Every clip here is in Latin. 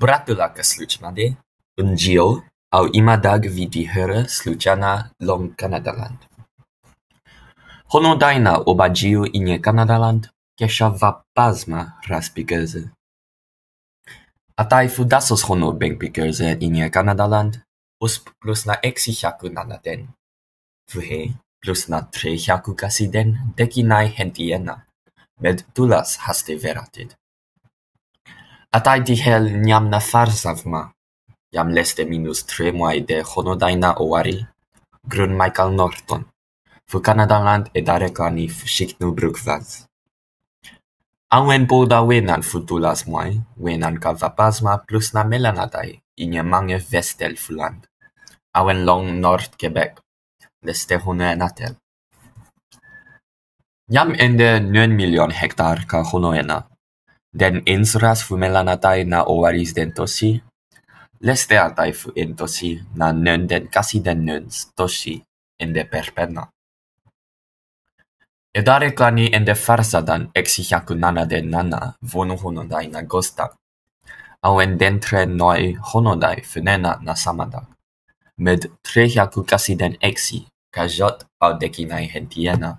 Bratulaka Sluçmade, Unjio, au Imadag-Vidihöra Sluçana Lom Kanadaland. Honodaina Obajio Inye Kanadaland, Keşava Pasma Raspigöze. Atai Fudasos Honor Benpigöze Inye Canadaland, Usp plus na exihaku nanaten. Fuhe plus na trehaku kasiden dekinai hentiena. Med tulas haste veratid. 与냠나 Farzavma, Yamleste de Honodaina Owari, Grun Michael Norton, fu Canadaland cani fu Shiknu Brukvaz. Awen boda wenan futulas moi, wenan kavapasma plus na melanadai, inye mange vestel fuland. Awen long Nord Quebec, leste hone natel. Jam ende 9 million hektar ka honoena, Den insras Fumelainatai'na Owaris-den-Toshi Lesteatai fu'en-Toshi na Nönden-kasi-den-Nöns-Toshi ende perpenna. farsa dan exihaku nana den nana von'honodai na gosta Au en den tre noi honodai funena na samada, med 300 kasi-den-exi kajot' au dekinai hentiena.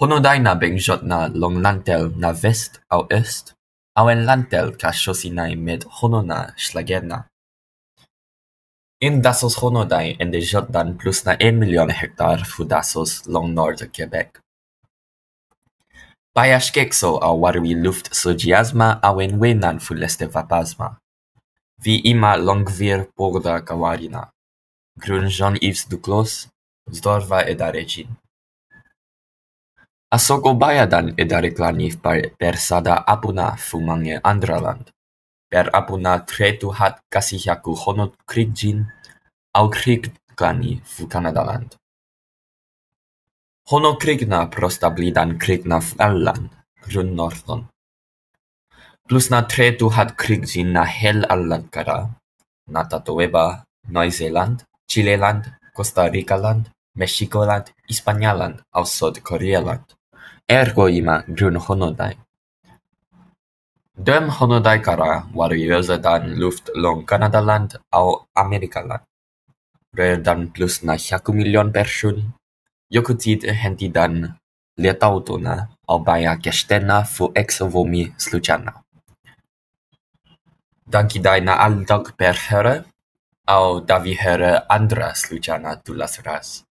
Honodai na bengjot na långlantel na vest au est, au en lantel ka shosinai med honona schlagerna. In dasos honodai en de jotdan plus na 1 million hektar fu dasos long norda Quebec. Bayashkexo au warui luft sojiasma au en wenan fu leste vapasma. Vi ima longvir porda kawarina. Grunjon Yves Duclos, Zdorva edarecin. Asogobaya'dan Edareklanif Bersa'da Apuna fumange Andraland. Per apuna tretu hat kasihaku honot krigjin, au krig klani fu Kanadaland. Honokrigna prostablidan krigna fallan, grun norton Plus na tretu hat krigjin na hel allan kara na Tatoeba Noiseland Chileland Costa Rica land, Mexico aŭ korea land. ergo 今10でもこの題から悪い噂談 luft lung Kanadaland au Amerikaland. Redan plus na 100 person. Joku henti dan lietautona au baia fu ex vomi sluciana. Danki daina aldog per here au davi here andra sluciana tu las.